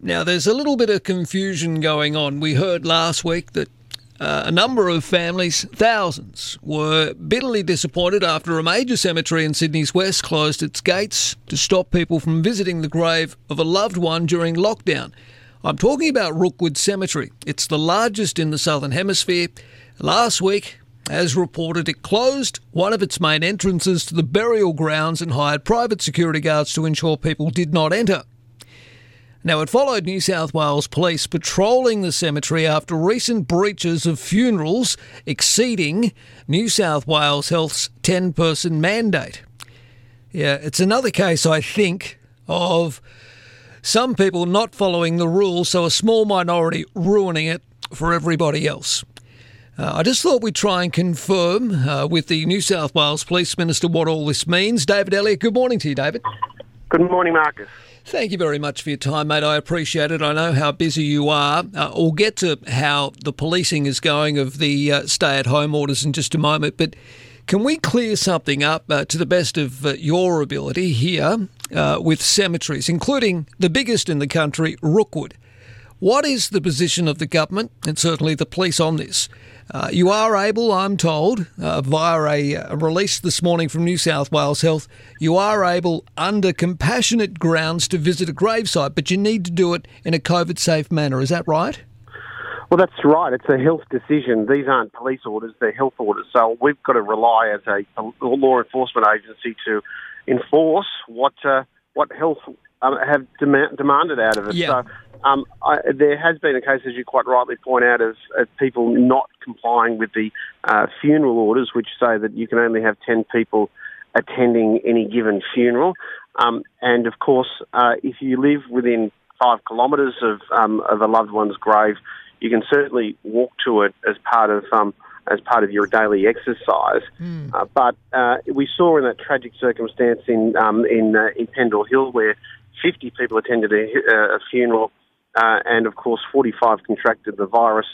Now, there's a little bit of confusion going on. We heard last week that uh, a number of families, thousands, were bitterly disappointed after a major cemetery in Sydney's west closed its gates to stop people from visiting the grave of a loved one during lockdown. I'm talking about Rookwood Cemetery. It's the largest in the Southern Hemisphere. Last week, as reported, it closed one of its main entrances to the burial grounds and hired private security guards to ensure people did not enter. Now, it followed New South Wales police patrolling the cemetery after recent breaches of funerals exceeding New South Wales Health's 10 person mandate. Yeah, it's another case, I think, of some people not following the rules, so a small minority ruining it for everybody else. Uh, I just thought we'd try and confirm uh, with the New South Wales Police Minister what all this means. David Elliott, good morning to you, David. Good morning, Marcus. Thank you very much for your time, mate. I appreciate it. I know how busy you are. Uh, we'll get to how the policing is going of the uh, stay at home orders in just a moment, but can we clear something up uh, to the best of uh, your ability here uh, with cemeteries, including the biggest in the country, Rookwood? What is the position of the government and certainly the police on this? Uh, you are able, I'm told, uh, via a, a, release this morning from New South Wales Health, you are able, under compassionate grounds, to visit a gravesite, but you need to do it in a COVID safe manner. Is that right? Well, that's right. It's a health decision. These aren't police orders, they're health orders. So we've got to rely as a, a law enforcement agency to enforce what, uh, what health um, have dem- demanded out of us. Yeah. So um, I, there has been a case, as you quite rightly point out, of, of people not complying with the uh, funeral orders, which say that you can only have 10 people attending any given funeral. Um, and of course, uh, if you live within five kilometres of, um, of a loved one's grave, you can certainly walk to it as part of um, as part of your daily exercise. Mm. Uh, but uh, we saw in that tragic circumstance in um, in uh, in Pendle Hill where 50 people attended a, uh, a funeral uh, and of course, 45 contracted the virus,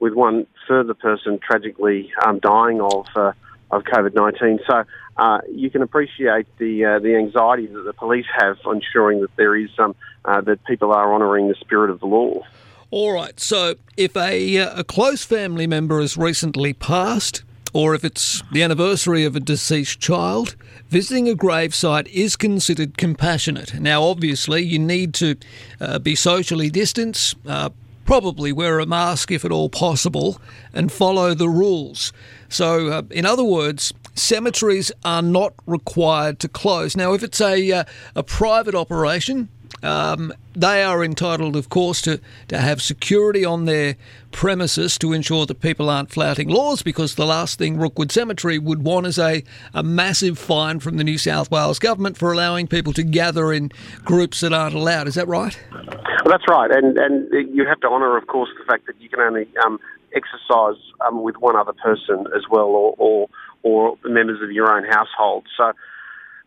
with one further person tragically um, dying of uh, of COVID 19. So uh, you can appreciate the uh, the anxiety that the police have ensuring that there is um, uh, that people are honouring the spirit of the law. All right. So if a, uh, a close family member has recently passed, or if it's the anniversary of a deceased child, visiting a gravesite is considered compassionate. Now, obviously, you need to uh, be socially distanced, uh, probably wear a mask if at all possible, and follow the rules. So, uh, in other words, cemeteries are not required to close. Now, if it's a, uh, a private operation, um, they are entitled, of course, to, to have security on their premises to ensure that people aren't flouting laws because the last thing Rookwood Cemetery would want is a, a massive fine from the New South Wales government for allowing people to gather in groups that aren't allowed. Is that right? Well, that's right. And, and you have to honour, of course, the fact that you can only um, exercise um, with one other person as well or, or, or members of your own household. So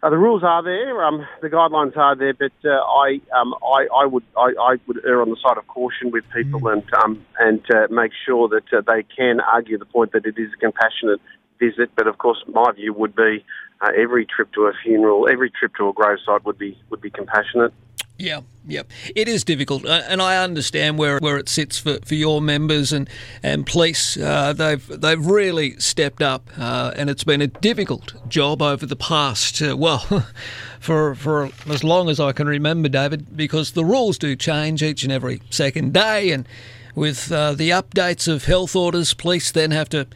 uh, the rules are there, um, the guidelines are there, but uh, I, um, I, I would, I, I, would err on the side of caution with people mm. and um, and uh, make sure that uh, they can argue the point that it is a compassionate visit. But of course, my view would be uh, every trip to a funeral, every trip to a gravesite would be would be compassionate. Yeah, yeah, it is difficult, uh, and I understand where, where it sits for, for your members and and police. Uh, they've they've really stepped up, uh, and it's been a difficult job over the past uh, well, for for as long as I can remember, David, because the rules do change each and every second day, and with uh, the updates of health orders, police then have to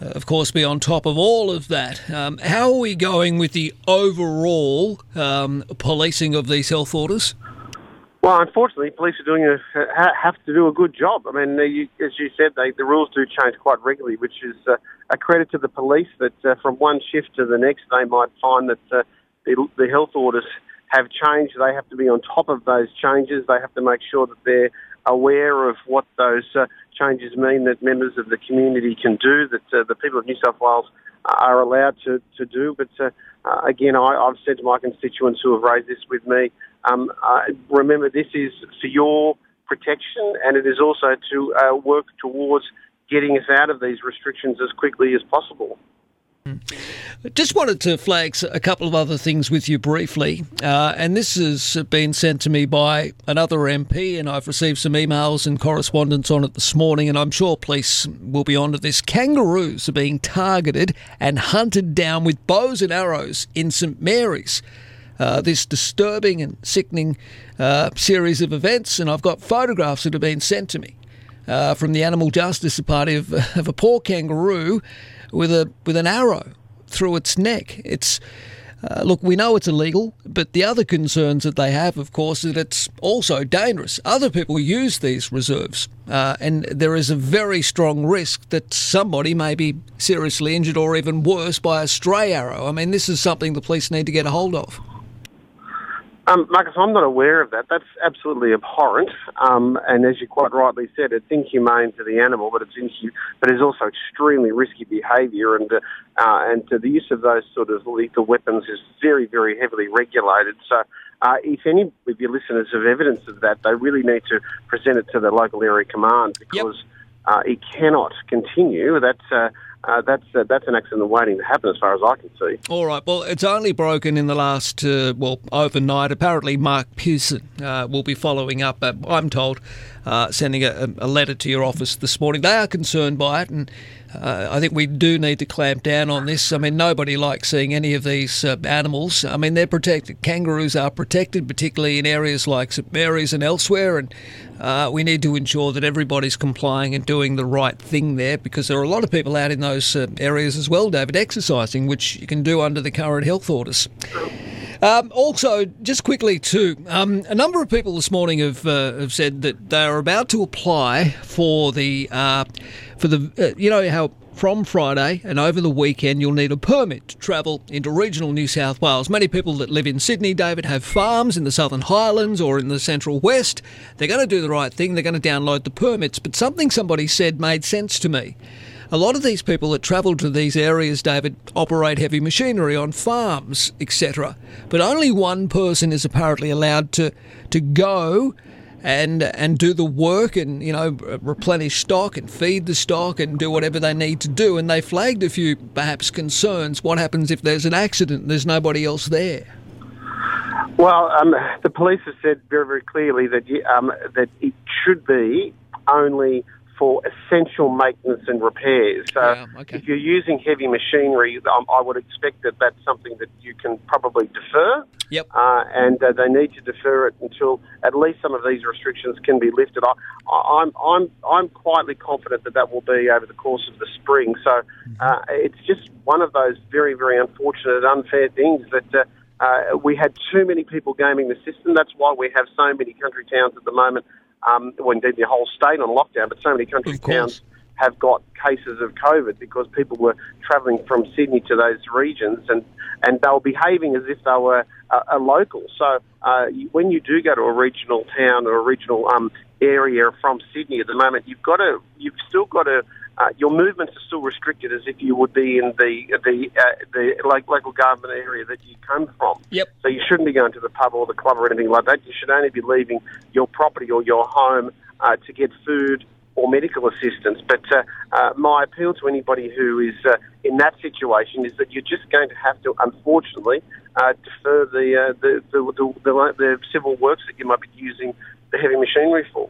uh, of course, be on top of all of that. Um, how are we going with the overall um, policing of these health orders? Well, unfortunately, police are doing a, have to do a good job. I mean, you, as you said, they, the rules do change quite regularly, which is uh, a credit to the police. That uh, from one shift to the next, they might find that uh, the, the health orders have changed. They have to be on top of those changes. They have to make sure that they're aware of what those uh, changes mean that members of the community can do, that uh, the people of New South Wales are allowed to, to do. But uh, uh again, I, have said to my constituents who have raised this with me, um, uh, remember this is for your protection and it is also to uh, work towards getting us out of these restrictions as quickly as possible. Just wanted to flag a couple of other things with you briefly. Uh, and this has been sent to me by another MP, and I've received some emails and correspondence on it this morning, and I'm sure police will be onto this. Kangaroos are being targeted and hunted down with bows and arrows in St Mary's. Uh, this disturbing and sickening uh, series of events, and I've got photographs that have been sent to me uh, from the Animal Justice Party of, of a poor kangaroo with a with an arrow through its neck. It's uh, look, we know it's illegal, but the other concerns that they have, of course, is that it's also dangerous. Other people use these reserves, uh, and there is a very strong risk that somebody may be seriously injured or even worse by a stray arrow. I mean, this is something the police need to get a hold of. Um, Marcus, I'm not aware of that. That's absolutely abhorrent. Um, and as you quite rightly said, it's inhumane to the animal, but it's inhu- but it's also extremely risky behaviour. And uh, and the use of those sort of lethal weapons is very, very heavily regulated. So. Uh, if any of your listeners have evidence of that, they really need to present it to the local area command because yep. uh, it cannot continue. That's uh, that's uh, that's an accident waiting to happen, as far as I can see. All right. Well, it's only broken in the last uh, well overnight. Apparently, Mark Pearson uh, will be following up. Uh, I'm told, uh, sending a, a, letter to your office this morning. They are concerned by it, and uh, I think we do need to clamp down on this. I mean, nobody likes seeing any of these uh, animals. I mean, they're protected. Kangaroos are protected, particularly in areas like St Mary's and elsewhere, and uh, we need to ensure that everybody's complying and doing the right thing there because there are a lot of people out in those uh, areas as well, David, exercising, which you can do under the current health orders. Um, also, just quickly too, um, a number of people this morning have uh, have said that they are about to apply for the uh, for the uh, you know how from Friday and over the weekend you'll need a permit to travel into regional New South Wales. Many people that live in Sydney, David, have farms in the Southern Highlands or in the Central West. They're going to do the right thing. They're going to download the permits. But something somebody said made sense to me. A lot of these people that travel to these areas, David, operate heavy machinery on farms, etc. But only one person is apparently allowed to, to go and and do the work and you know replenish stock and feed the stock and do whatever they need to do. And they flagged a few perhaps concerns. What happens if there's an accident and there's nobody else there? Well, um, the police have said very very clearly that um, that it should be only for essential maintenance and repairs. So okay. if you're using heavy machinery, um, I would expect that that's something that you can probably defer. Yep. Uh, and uh, they need to defer it until at least some of these restrictions can be lifted. I, am I'm, I'm, I'm quietly confident that that will be over the course of the spring. So mm-hmm. uh, it's just one of those very, very unfortunate, unfair things that. Uh, we had too many people gaming the system. That's why we have so many country towns at the moment um, well, indeed the whole state on lockdown, but so many country towns have got cases of COVID because people were travelling from Sydney to those regions and, and they were behaving as if they were a, a local. So uh, when you do go to a regional town or a regional um, area from Sydney at the moment, you've got to, you've still got to uh, your movements are still restricted as if you would be in the the uh, the like, local government area that you come from. Yep. So you shouldn't be going to the pub or the club or anything like that. You should only be leaving your property or your home uh, to get food or medical assistance. But uh, uh, my appeal to anybody who is uh, in that situation is that you're just going to have to, unfortunately, defer the the the, the, the, the civil works that you might be using the heavy machinery for.